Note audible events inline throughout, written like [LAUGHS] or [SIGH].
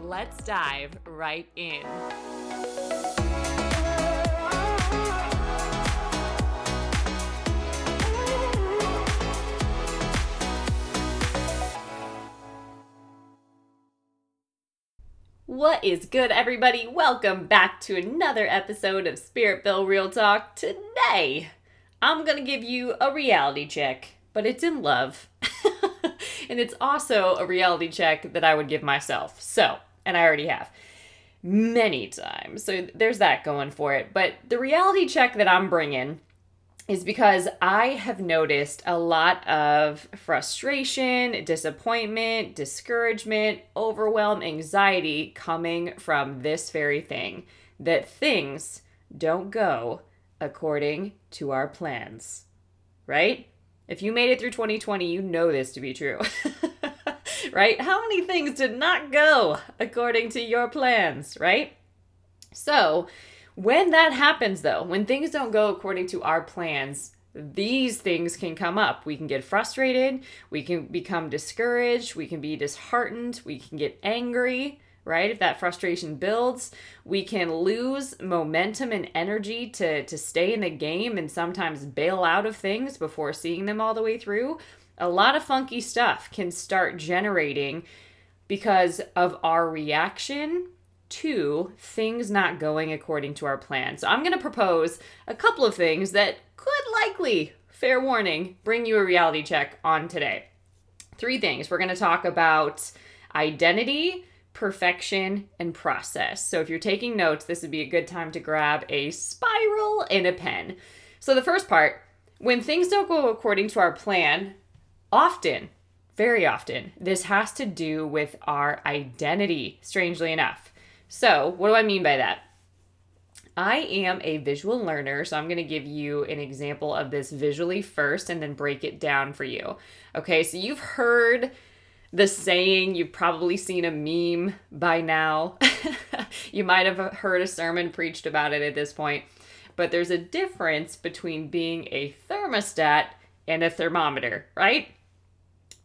let's dive right in. What is good, everybody? Welcome back to another episode of Spirit Filled Real Talk. Today, I'm to give you a reality check but it's in love. [LAUGHS] and it's also a reality check that I would give myself. So, and I already have many times. So there's that going for it. But the reality check that I'm bringing is because I have noticed a lot of frustration, disappointment, discouragement, overwhelm, anxiety coming from this very thing that things don't go according to our plans. Right? If you made it through 2020, you know this to be true. [LAUGHS] right? How many things did not go according to your plans, right? So, when that happens, though, when things don't go according to our plans, these things can come up. We can get frustrated, we can become discouraged, we can be disheartened, we can get angry, right? If that frustration builds, we can lose momentum and energy to, to stay in the game and sometimes bail out of things before seeing them all the way through. A lot of funky stuff can start generating because of our reaction to things not going according to our plan. So I'm going to propose a couple of things that could likely, fair warning, bring you a reality check on today. Three things. We're going to talk about identity, perfection, and process. So if you're taking notes, this would be a good time to grab a spiral and a pen. So the first part, when things don't go according to our plan, often, very often, this has to do with our identity, strangely enough. So, what do I mean by that? I am a visual learner, so I'm going to give you an example of this visually first and then break it down for you. Okay, so you've heard the saying, you've probably seen a meme by now. [LAUGHS] you might have heard a sermon preached about it at this point. But there's a difference between being a thermostat and a thermometer, right?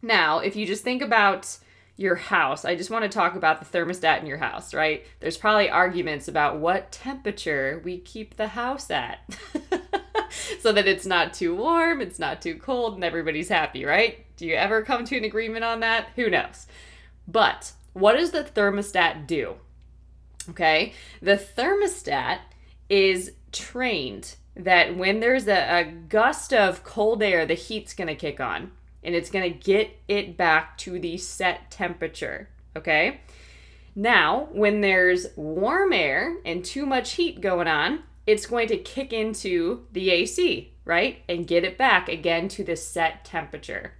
Now, if you just think about your house, I just want to talk about the thermostat in your house, right? There's probably arguments about what temperature we keep the house at. [LAUGHS] so that it's not too warm, it's not too cold, and everybody's happy, right? Do you ever come to an agreement on that? Who knows? But what does the thermostat do? Okay, the thermostat is trained that when there's a, a gust of cold air, the heat's gonna kick on and it's gonna get it back to the set temperature. Okay, now when there's warm air and too much heat going on, it's going to kick into the AC, right? And get it back again to the set temperature.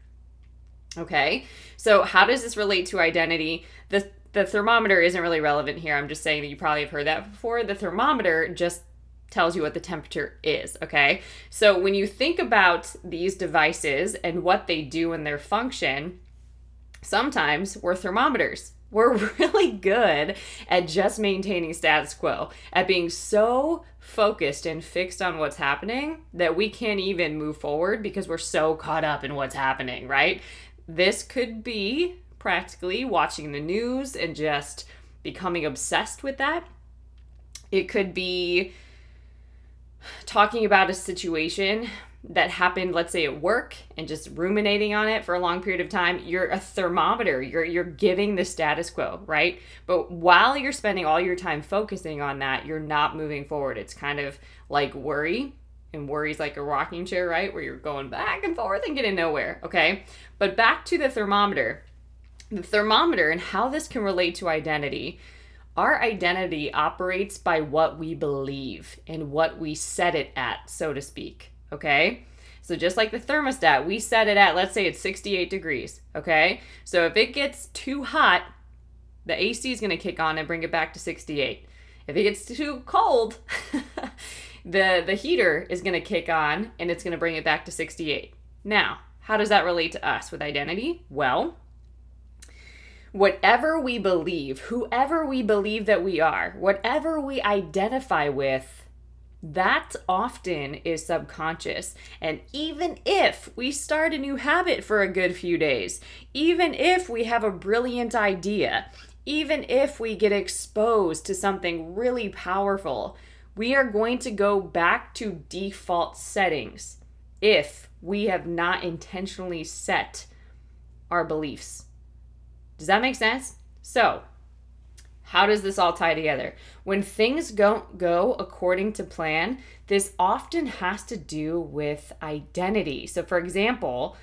Okay, so how does this relate to identity? The the thermometer isn't really relevant here. I'm just saying that you probably have heard that before. The thermometer just tells you what the temperature is, okay? So when you think about these devices and what they do and their function, sometimes we're thermometers. We're [LAUGHS] really good at just maintaining status quo, at being so focused and fixed on what's happening that we can't even move forward because we're so caught up in what's happening, right? This could be practically watching the news and just becoming obsessed with that. It could be talking about a situation that happened let's say at work and just ruminating on it for a long period of time you're a thermometer. You're you're giving the status quo right? But while you're spending all your time focusing on that you're not moving forward. It's kind of like worry and worry's like a rocking chair right? Where you're going back and forth and getting nowhere okay? But back to the thermometer. The thermometer and how this can relate to identity our identity operates by what we believe and what we set it at so to speak okay? So just like the thermostat, we set it at, let's say it's 68 degrees, okay? So if it gets too hot, The AC is going to kick on and bring it back to 68. If it gets too cold, [LAUGHS] the the heater is going to kick on and it's going to bring it back to 68. Now, how does that relate to us with identity? Well, whatever we believe, whoever we believe that we are, whatever we identify with, that often is subconscious. And even if we start a new habit for a good few days, even if we have a brilliant idea, even if we get exposed to something really powerful, we are going to go back to default settings if we have not intentionally set our beliefs. Does that make sense? So, how does this all tie together? When things don't go according to plan, this often has to do with identity. So, for example,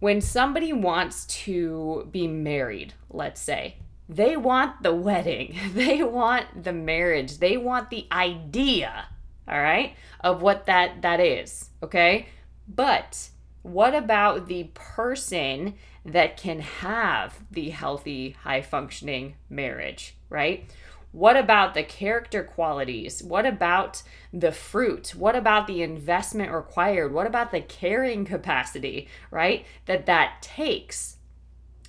when somebody wants to be married, let's say, they want the wedding, [LAUGHS] they want the marriage, they want the idea, all right, of what that that is, okay? But what about the person that can have the healthy, high functioning marriage, right? What about the character qualities? What about the fruit? What about the investment required? What about the carrying capacity, right? That that takes.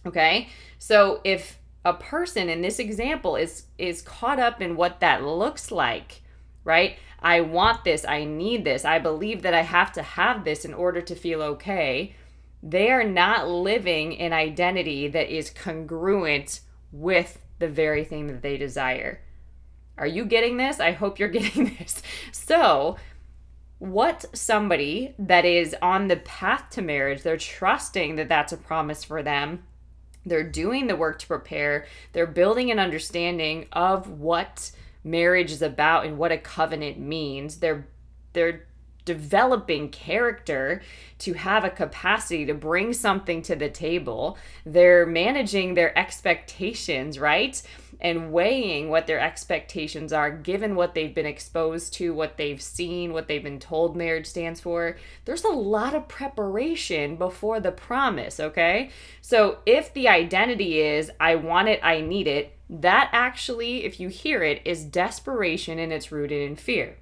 Okay? So if a person in this example is is caught up in what that looks like, right? I want this, I need this, I believe that I have to have this in order to feel okay they are not living an identity that is congruent with the very thing that they desire. Are you getting this? I hope you're [LAUGHS] getting this. So, what somebody that is on the path to marriage, they're trusting that that's a promise for them. They're doing the work to prepare. They're building an understanding of what marriage is about and what a covenant means. They're they're developing character to have a capacity to bring something to the table. They're managing their expectations, right? And weighing what their expectations are given what they've been exposed to, what they've seen, what they've been told marriage stands for. There's a lot of preparation before the promise, okay? So if the identity is, I want it, I need it, that actually, if you hear it, is desperation and it's rooted in fear.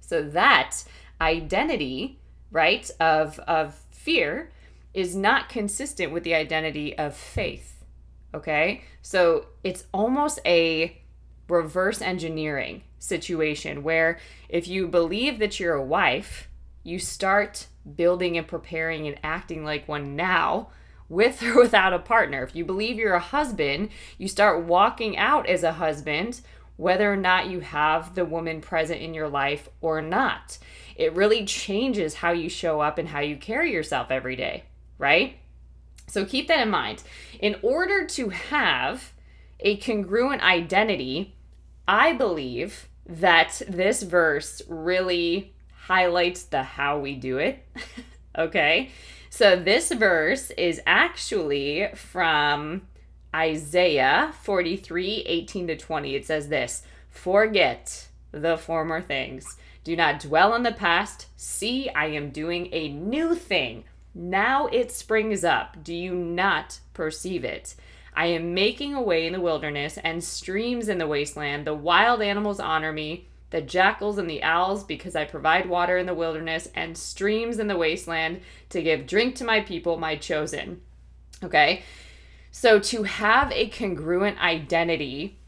So that identity, right, of of fear is not consistent with the identity of faith. Okay? So it's almost a reverse engineering situation where if you believe that you're a wife, you start building and preparing and acting like one now with or without a partner. If you believe you're a husband, you start walking out as a husband whether or not you have the woman present in your life or not. It really changes how you show up and how you carry yourself every day, right? So keep that in mind. In order to have a congruent identity, I believe that this verse really highlights the how we do it. [LAUGHS] okay? So this verse is actually from Isaiah 43 18 to 20. It says this Forget the former things. Do not dwell on the past. See, I am doing a new thing. Now it springs up. Do you not perceive it? I am making a way in the wilderness and streams in the wasteland. The wild animals honor me, the jackals and the owls, because I provide water in the wilderness and streams in the wasteland to give drink to my people, my chosen. Okay? So, to have a congruent identity,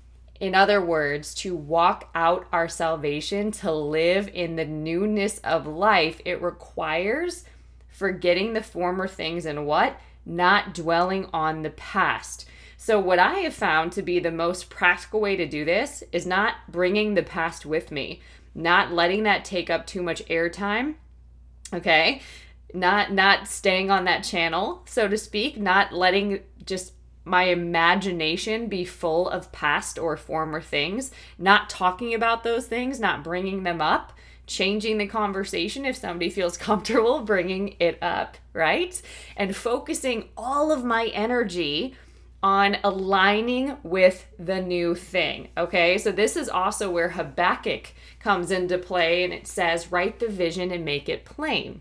in other words, to walk out our salvation, to live in the newness of life, it requires forgetting the former things and what? Not dwelling on the past. So, what I have found to be the most practical way to do this is not bringing the past with me, not letting that take up too much airtime. Okay? Not not staying on that channel, so to speak, not letting just my imagination be full of past or former things, not talking about those things, not bringing them up, changing the conversation if somebody [LAUGHS] feels comfortable bringing it up, right? And focusing all of my energy on aligning with the new thing. Okay, so this is also where Habakkuk comes into play and it says, write the vision and make it plain.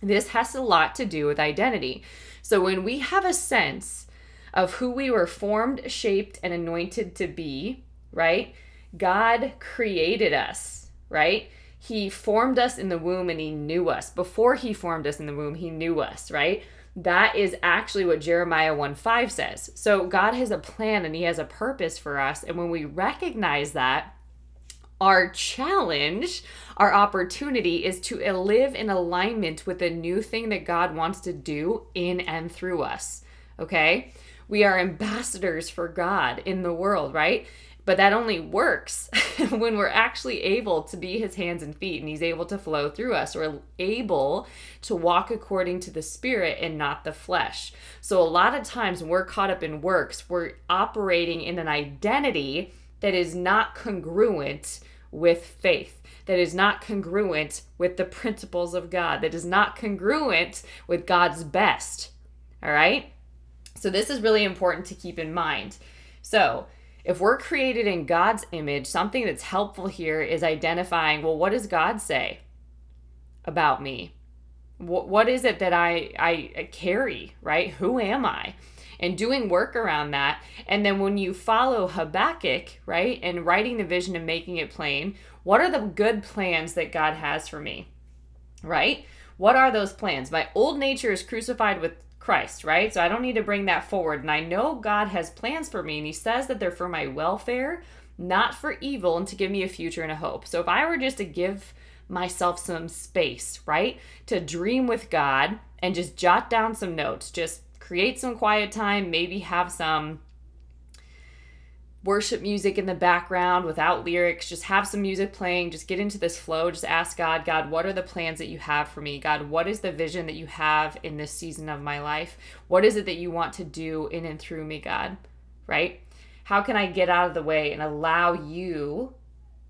This has a lot to do with identity. So when we have a sense of who we were formed, shaped, and anointed to be, right? God created us, right? He formed us in the womb and he knew us. Before he formed us in the womb, he knew us, right? That is actually what Jeremiah 1 5 says. So God has a plan and he has a purpose for us. And when we recognize that, our challenge, our opportunity is to live in alignment with the new thing that God wants to do in and through us. Okay? We are ambassadors for God in the world, right? But that only works [LAUGHS] when we're actually able to be his hands and feet and he's able to flow through us. We're able to walk according to the spirit and not the flesh. So, a lot of times when we're caught up in works, we're operating in an identity that is not congruent with faith, that is not congruent with the principles of God, that is not congruent with God's best. All right? So, this is really important to keep in mind. So, if we're created in God's image, something that's helpful here is identifying well, what does God say about me? What, what is it that I, I carry, right? Who am I? and doing work around that. And then when you follow Habakkuk, right, and writing the vision and making it plain, what are the good plans that God has for me, right? What are those plans? My old nature is crucified with Christ, right? So I don't need to bring that forward. And I know God has plans for me, and He says that they're for my welfare, not for evil, and to give me a future and a hope. So if I were just to give myself some space, right, to dream with God and just jot down some notes, just create some quiet time, maybe have some worship music in the background without lyrics, just have some music playing, just get into this flow, just ask God, God, what are the plans that you have for me? God, what is the vision that you have in this season of my life? What is it that you want to do in and through me, God? Right? How can I get out of the way and allow you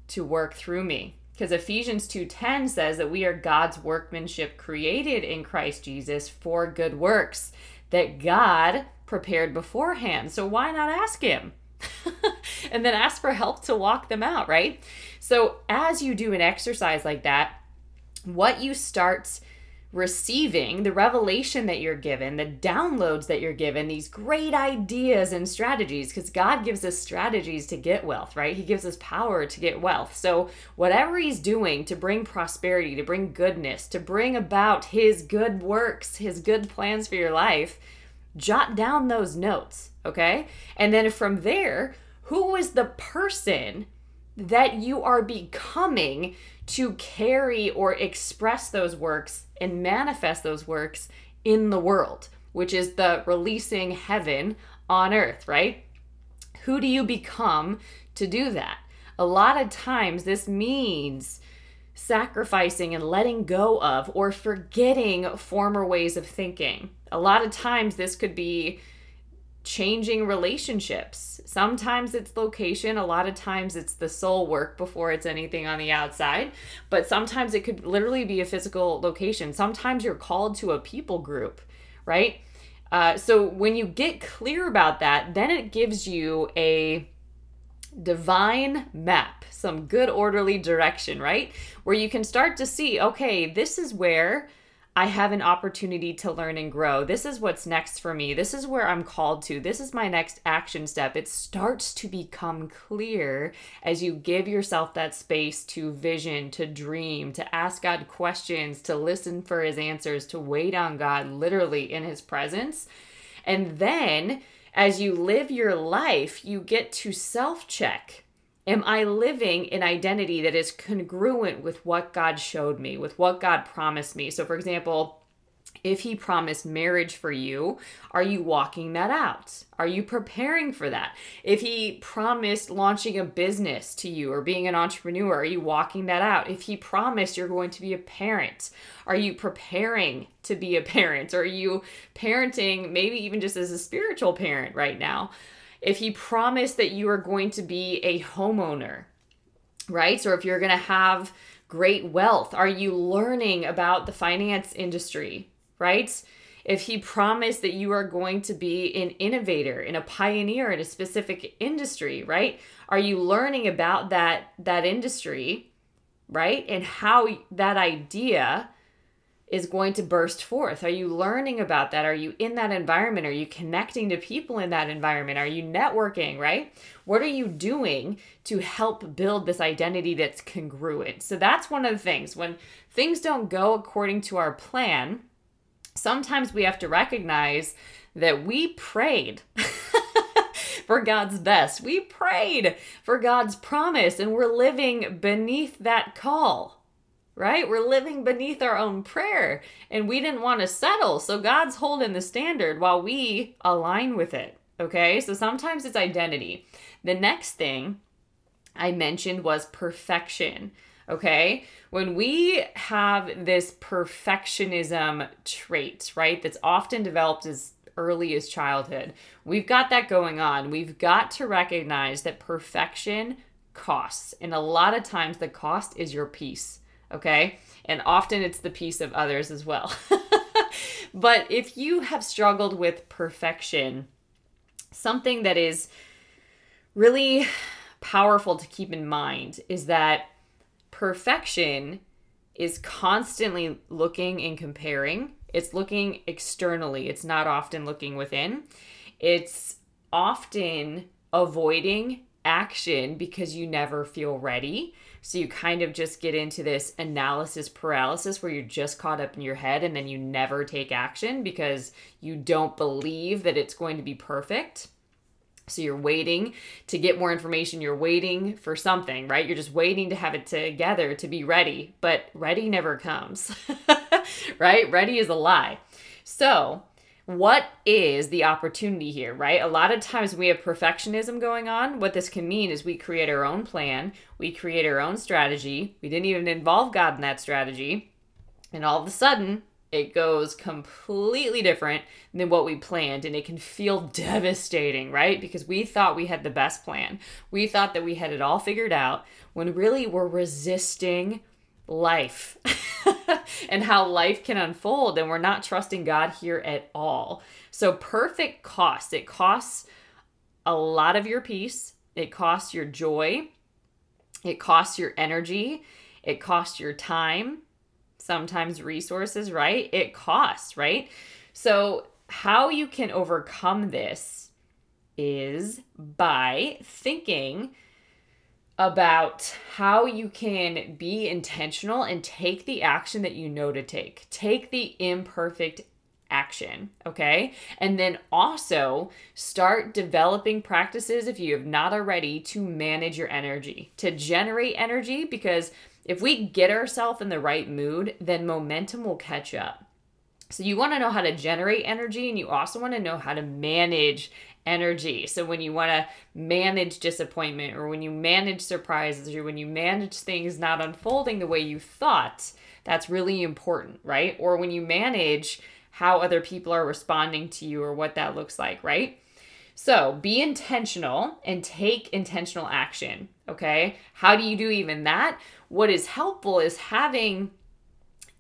to work through me? Because Ephesians 2:10 says that we are God's workmanship created in Christ Jesus for good works that God prepared beforehand. So why not ask Him? [LAUGHS] and then ask for help to walk them out, right? So as you do an exercise like that, what you start receiving, the revelation that you're given, the downloads that you're given, these great ideas and strategies, because God gives us strategies to get wealth, right? He gives us power to get wealth. So, whatever He's doing to bring prosperity, to bring goodness, to bring about His good works, His good plans for your life, jot down those notes, okay? And then from there, who is the person that you are becoming to carry or express those works and manifest those works in the world, which is the releasing heaven on earth, right? Who do you become to do that? A lot of times, this means sacrificing and letting go of or forgetting former ways of thinking. A lot of times, this could be changing relationships. Sometimes it's location, a lot of times it's the soul work before it's anything on the outside, but sometimes it could literally be a physical location. Sometimes you're called to a people group, right? Uh, so when you get clear about that, then it gives you a divine map, some good orderly direction, right? Where you can start to see, okay, this is where I have an opportunity to learn and grow. This is what's next for me. This is where I'm called to. This is my next action step. It starts to become clear as you give yourself that space to vision, to dream, to ask God questions, to listen for his answers, to wait on God literally in his presence. And then as you live your life, you get to self check Am I living an identity that is congruent with what God showed me, with what God promised me? So, for example, if he promised marriage for you, are you walking that out? Are you preparing for that? If he promised launching a business to you or being an entrepreneur, are you walking that out? If he promised you're going to be a parent, are you preparing to be a [LAUGHS] parent? Are you parenting maybe even just as a spiritual parent right now? If he promised that you are going to be a homeowner, right? Or if you're going to have great wealth, are you learning about the finance industry, right? If he promised that you are going to be an innovator and a pioneer in a specific industry, right? Are you learning about that that industry, right? And how that idea is going to burst forth? Are you learning about that? Are you in that environment? Are you connecting to people in that environment? Are you networking, right? What are you doing to help build this identity that's congruent? So that's one of the things. When things don't go according to our plan, sometimes we have to recognize that we prayed. [LAUGHS] for God's best. We prayed for God's promise and we're living beneath that call right? We're living beneath our own prayer and we didn't want to settle. So God's holding the standard while we align with it. Okay. So sometimes it's identity. The next thing I mentioned was perfection. Okay. When we have this perfectionism trait, right, that's often developed as early as childhood, we've got that going on. We've got to recognize that perfection costs. And a lot of times the cost is your peace okay? And often it's the peace of others as well. [LAUGHS] but if you have struggled with perfection, something that is really powerful to keep in mind is that perfection is constantly looking and comparing. It's looking externally, it's not often looking within. It's often avoiding action because you never feel ready. So you kind of just get into this analysis paralysis where you're just caught up in your head and then you never take action because you don't believe that it's going to be perfect. So you're waiting to get more information. You're waiting for something, right? You're just waiting to have it together to be ready, but ready never comes, [LAUGHS] right? Ready is a lie. So what is the opportunity here, right? A lot of times we have perfectionism going on. What this can mean is we create our own plan, we create our own strategy. We didn't even involve God in that strategy. And all of a sudden, it goes completely different than what we planned and it can feel devastating, right? Because we thought we had the best plan. We thought that we had it all figured out when really we're resisting life [LAUGHS] and how life can unfold and we're not trusting God here at all. So perfect cost. It costs a lot of your peace. It costs your joy. It costs your energy. It costs your time. Sometimes resources, right? It costs, right? So how you can overcome this is by thinking about how you can be intentional and take the action that you know to take. Take the imperfect action, okay? And then also start developing practices if you have not already to manage your energy, to generate energy because if we get ourselves in the right mood, then momentum will catch up. So you want to know how to generate energy and you also want to know how to manage energy. So when you want to manage disappointment or when you manage surprises or when you manage things not unfolding the way you thought, that's really important, right? Or when you manage how other people are responding to you or what that looks like, right? So be intentional and take intentional action, okay? How do you do even that? What is helpful is having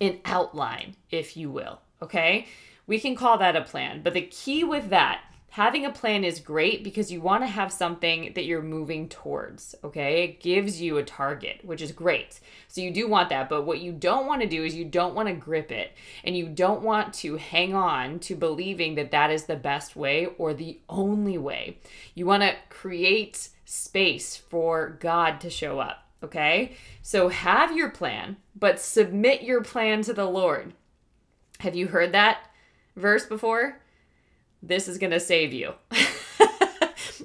an outline, if you will, okay? We can call that a plan, but the key with that having a plan is great because you want to have something that you're moving towards, okay? It gives you a target, which is great. So you do want that, but what you don't want to do is you don't want to grip it and you don't want to hang on to believing that that is the best way or the only way. You want to create space for God to show up, okay? So have your plan, but submit your plan to the Lord. Have you heard that verse before? This is going to save you [LAUGHS]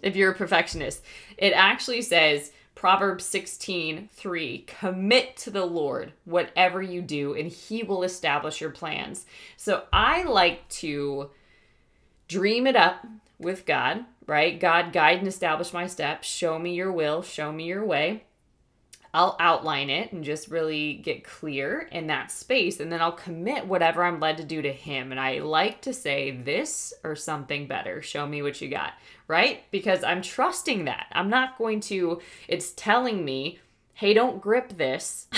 if you're a perfectionist. It actually says, Proverbs 16, 3, commit to the Lord whatever you do, and he will establish your plans. So I like to dream it up with God, right? God, guide and establish my steps. Show me your will, show me your way. I'll outline it and just really get clear in that space. And then I'll commit whatever I'm led to do to Him. And I like to say this or something better. Show me what you got, right? Because I'm trusting that. I'm not going to, it's telling me, hey, don't grip this. [LAUGHS]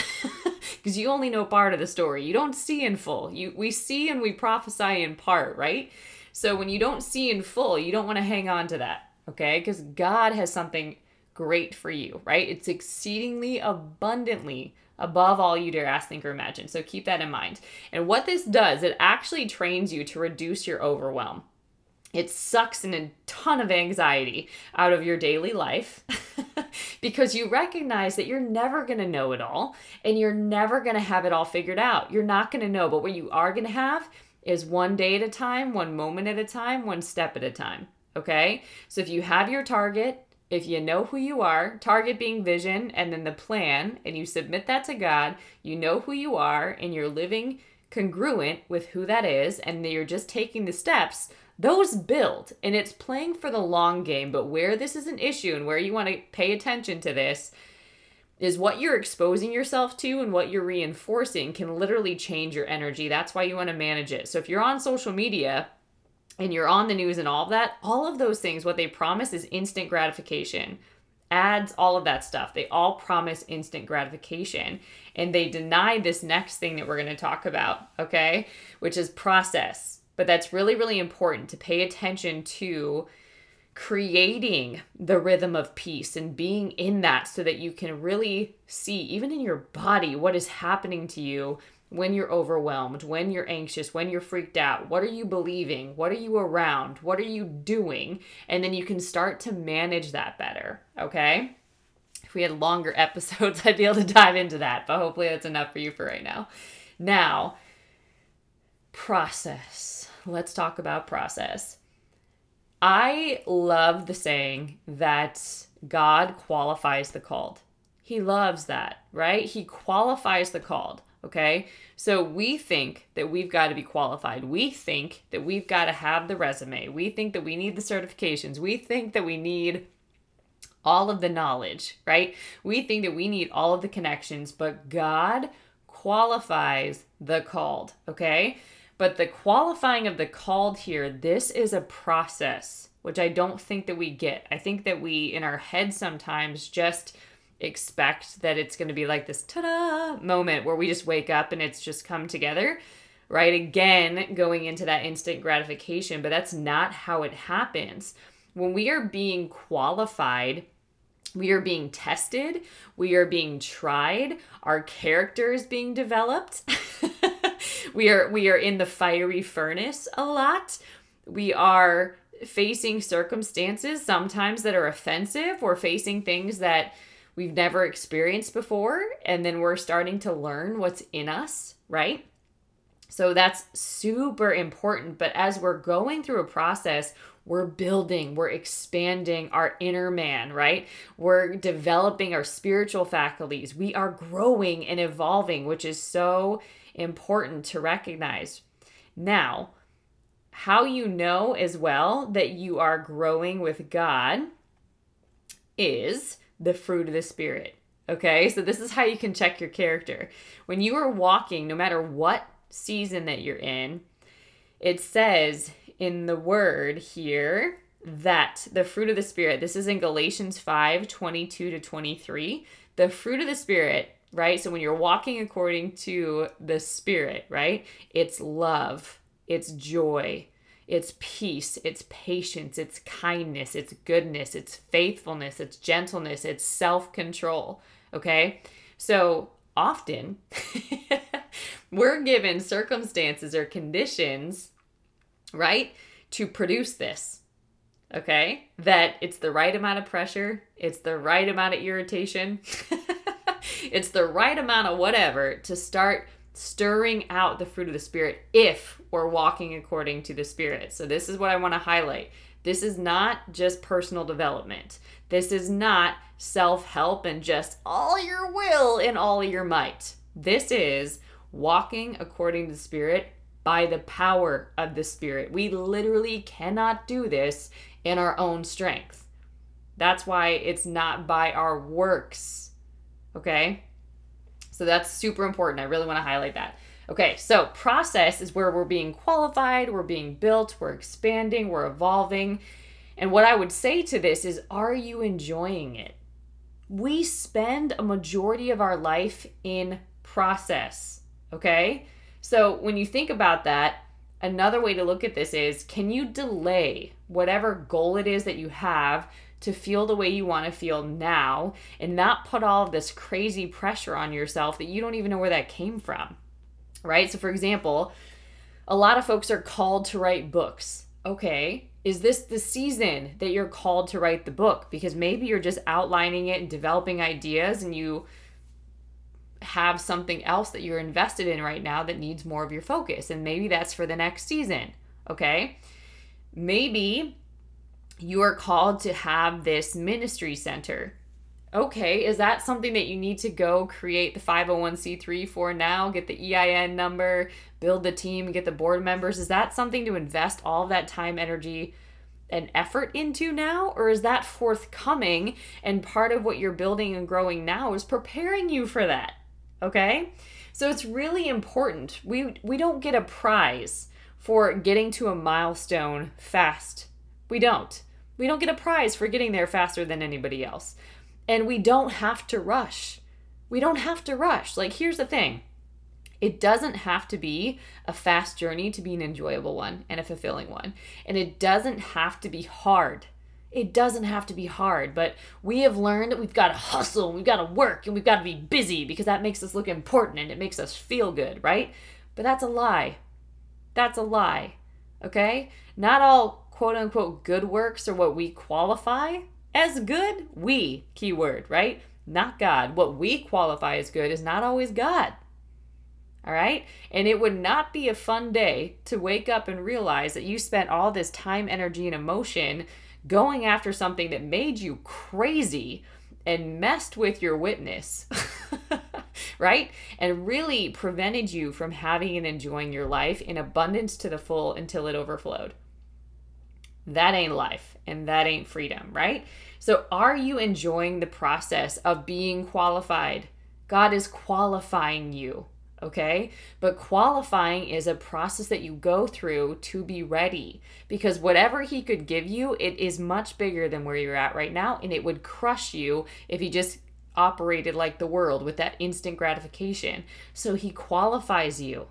Because you only know part of the story. You don't see in full. You we see and we prophesy in part, right? So when you don't see in full, you don't want to hang on to that, okay? Because God has something great for you, right? It's exceedingly abundantly above all you dare ask, think, or imagine. So keep that in mind. And what this does, it actually trains you to reduce your overwhelm. It sucks in a ton of anxiety out of your daily life [LAUGHS] because you recognize that you're never going to know it all and you're never going to have it all figured out. You're not going to know, but what you are going to have is one day at a time, one moment at a time, one step at a time. Okay? So if you have your target, if you know who you are, target being vision and then the plan, and you submit that to God, you know who you are and you're living congruent with who that is, and you're just taking the steps, those build. And it's playing for the long game. But where this is an issue and where you want to pay attention to this is what you're exposing yourself to and what you're reinforcing can literally change your energy. That's why you want to manage it. So if you're on social media, and you're on the news and all of that, all of those things, what they promise is instant gratification. Ads, all of that stuff, they all promise instant gratification. And they deny this next thing that we're going to talk about, okay? Which is process. But that's really, really important to pay attention to creating the rhythm of peace and being in that so that you can really see, even in your body, what is happening to you when you're overwhelmed, when you're anxious, when you're freaked out. What are you believing? What are you around? What are you doing? And then you can start to manage that better, okay? If we had longer [LAUGHS] episodes, I'd be able to dive into that, but hopefully that's enough for you for right now. Now, process. Let's talk about process. I love the saying that God qualifies the called. He loves that, right? He qualifies the called. Okay. So we think that we've got to be qualified. We think that we've got to have the resume. We think that we need the certifications. We think that we need all of the knowledge, right? We think that we need all of the connections, but God qualifies the called. Okay. But the qualifying of the called here, this is a process, which I don't think that we get. I think that we, in our head, sometimes just expect that it's going to be like this ta-da moment where we just wake up and it's just come together right? Again going into that instant gratification but that's not how it happens. When we are being qualified we are being tested we are being tried our character is being developed. [LAUGHS] We are we are in the fiery furnace a lot. We are facing circumstances sometimes that are offensive. We're facing things that we've never experienced before and then we're starting to learn what's in us, right? So that's super important. But as we're going through a process, we're building, we're expanding our inner man, right? We're developing our spiritual faculties. We are growing and evolving, which is so important to recognize. Now, how you know as well that you are growing with God is the fruit of the Spirit. Okay, so this is how you can check your character. When you are walking, no matter what season that you're in, it says in the word here that the fruit of the Spirit, this is in Galatians 5 22 to 23. The fruit of the Spirit, right? So when you're walking according to the Spirit, right? It's love, it's joy, it's peace, it's patience, it's kindness, it's goodness, it's faithfulness, it's gentleness, it's self control. Okay? So often [LAUGHS] we're given circumstances or conditions, right, to produce this. Okay? That it's the right amount of pressure, it's the right amount of irritation, [LAUGHS] it's the right amount of whatever to start stirring out the fruit of the Spirit if we're walking according to the Spirit. So, this is what I want to highlight. This is not just personal development. This is not self help and just all your will and all your might. This is walking according to the Spirit by the power of the Spirit. We literally cannot do this in our own strength. That's why it's not by our works. Okay? So that's super important. I really want to highlight that. Okay, so process is where we're being qualified, we're being built, we're expanding, we're evolving. And what I would say to this is are you enjoying it? We spend a majority of our life in process, okay? So when you think about that, another way to look at this is can you delay whatever goal it is that you have to feel the way you want to feel now and not put all of this crazy pressure on yourself that you don't even know where that came from? Right? So, for example, a lot of folks are called to write books. Okay, is this the season that you're called to write the book? Because maybe you're just outlining it and developing ideas and you have something else that you're invested in right now that needs more of your focus. And maybe that's for the next season. Okay. Maybe you are called to have this ministry center. Okay, is that something that you need to go create the 501c3 for now? Get the EIN number, build the team, get the board members? Is that something to invest all of that time, energy, and effort into now? Or is that forthcoming and part of what you're building and growing now is preparing you for that? Okay? So it's really important. We we don't get a prize for getting to a milestone fast. We don't. We don't get a prize for getting there faster than anybody else. And we don't have to rush. We don't have to rush. Like here's the thing. It doesn't have to be a fast journey to be an enjoyable one and a fulfilling one. And it doesn't have to be hard. It doesn't have to be hard, but we have learned that we've got to hustle, and we've got to work, and we've got to be busy because that makes us look important and it makes us feel good, right? But that's a lie. That's a lie. Okay? Not all quote unquote good works are what we qualify as good. We, keyword, right? Not God. What we qualify as good is not always God. All right? And it would not be a fun day to wake up and realize that you spent all this time, energy, and emotion going after something that made you crazy and messed with your witness, [LAUGHS] right? And really prevented you from having and enjoying your life in abundance to the full until it overflowed. That ain't life and that ain't freedom, right? So, are you enjoying the process of being qualified? God is qualifying you okay? But qualifying is a process that you go through to be ready because whatever he could give you, it is much bigger than where you're at right now and it would crush you if he just operated like the world with that instant gratification. So he qualifies you.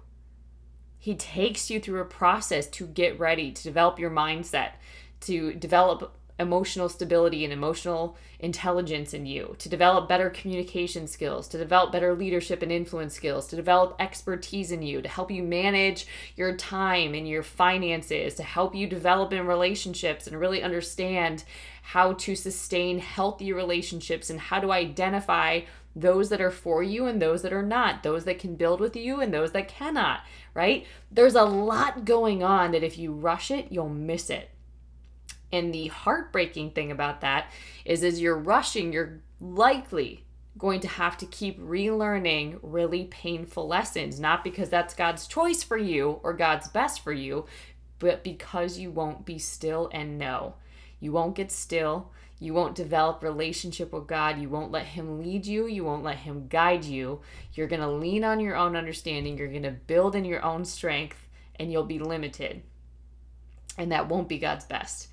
He takes you through a process to get ready, to develop your mindset, to develop emotional stability and emotional intelligence in you, to develop better communication skills, to develop better leadership and influence skills, to develop expertise in you, to help you manage your time and your finances, to help you develop in relationships and really understand how to sustain healthy relationships and how to identify those that are for you and those that are not, those that can build with you and those that cannot, right? There's a lot going on that if you rush it, you'll miss it. And the heartbreaking thing about that is as you're rushing, you're likely going to have to keep relearning really painful lessons, not because that's God's choice for you or God's best for you, but because you won't be still and know. You won't get still. You won't develop relationship with God. You won't let him lead you. You won't let him guide you. You're going to lean on your own understanding. You're going to build in your own strength and you'll be limited. And that won't be God's best.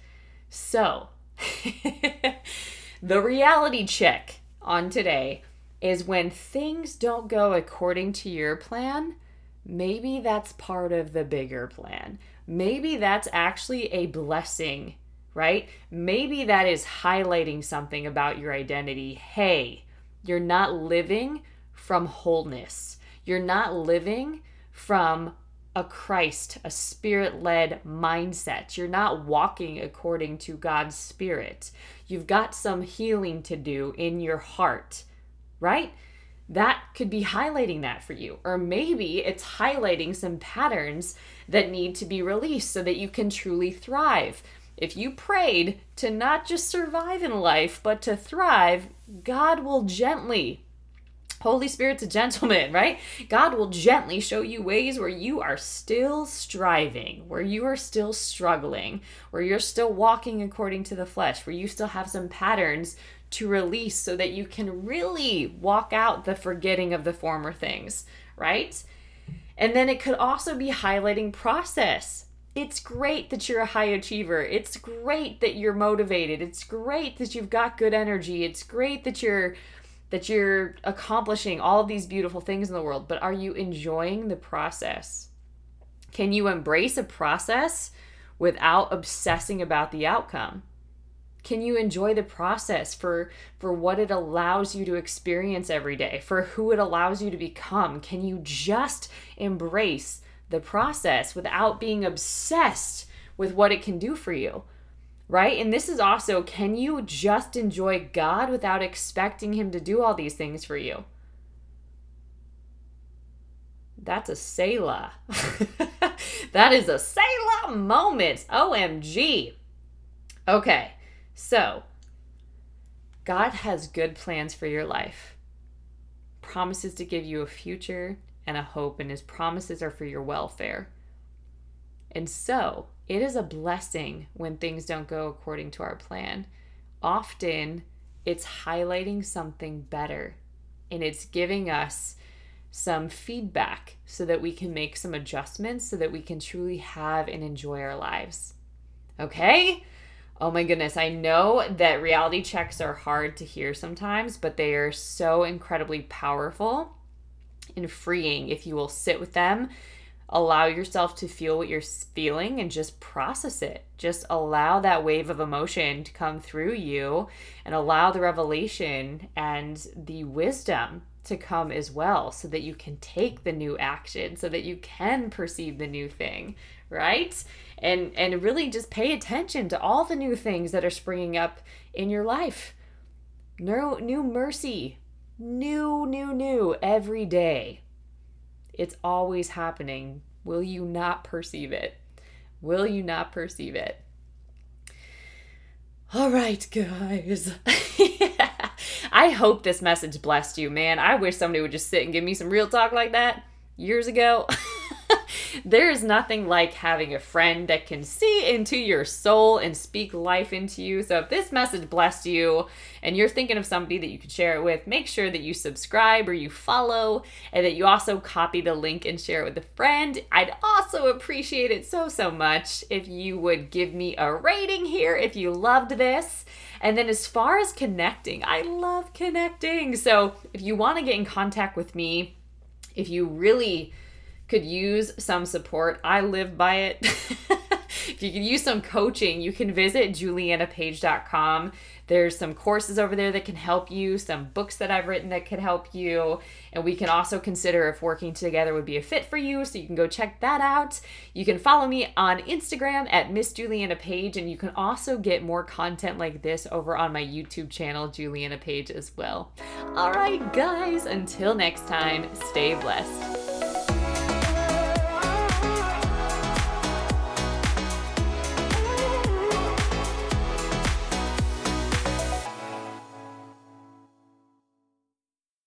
So, [LAUGHS] the reality check on today is when things don't go according to your plan, maybe that's part of the bigger plan. Maybe that's actually a blessing, right? Maybe that is highlighting something about your identity. Hey, you're not living from wholeness. You're not living from a Christ, a spirit led mindset. You're not walking according to God's spirit. You've got some healing to do in your heart, right? That could be highlighting that for you. Or maybe it's highlighting some patterns that need to be released so that you can truly thrive. If you prayed to not just survive in life, but to thrive, God will gently Holy Spirit's a gentleman, [LAUGHS] right? God will gently show you ways where you are still striving, where you are still struggling, where you're still walking according to the flesh, where you still have some patterns to release so that you can really walk out the forgetting of the former things, right? And then it could also be highlighting process. It's great that you're a high achiever. It's great that you're motivated. It's great that you've got good energy. It's great that you're that you're accomplishing all of these beautiful things in the world, but are you enjoying the process? Can you embrace a process without obsessing about the outcome? Can you enjoy the process for for what it allows you to experience every day, for who it allows you to become? Can you just embrace the process without being obsessed with what it can do for you? Right? And this is also can you just enjoy God without expecting him to do all these things for you? That's a Selah. [LAUGHS] that is a Selah moment. OMG. Okay. So, God has good plans for your life, promises to give you a future and a hope, and His promises are for your welfare. And so, it is a blessing when things don't go according to our plan. Often, it's highlighting something better and it's giving us some feedback so that we can make some adjustments so that we can truly have and enjoy our lives. Okay? Oh my goodness, I know that reality checks are hard to hear sometimes, but they are so incredibly powerful and freeing if you will sit with them, allow yourself to feel what you're feeling, and just process it. Just allow that wave of emotion to come through you and allow the revelation and the wisdom to come as well so that you can take the new action so that you can perceive the new thing right? And and really just pay attention to all the new things that are springing up in your life. New new mercy new new new every day. It's always happening. Will you not perceive it? Will you not perceive it? All right guys. [LAUGHS] I hope this message blessed you, man. I wish somebody would just sit and give me some real talk like that. Years ago. [LAUGHS] there is nothing like having a friend that can see into your soul and speak life into you. So if this message blessed you and you're thinking of somebody that you could share it with, make sure that you subscribe or you follow and that you also copy the link and share it with a friend. I'd also appreciate it so, so much if you would give me a rating here if you loved this. And then as far as connecting, I love connecting. So if you want to get in contact with me, if you really could use some support, I live by it. [LAUGHS] if you could use some coaching, you can visit julianapage.com. There's some courses over there that can help you, some books that I've written that could help you, and we can also consider if working together would be a fit for you. So you can go check that out. You can follow me on Instagram at Miss Juliana Page, and you can also get more content like this over on my YouTube channel, Juliana Page, as well. All right, guys, until next time, stay blessed.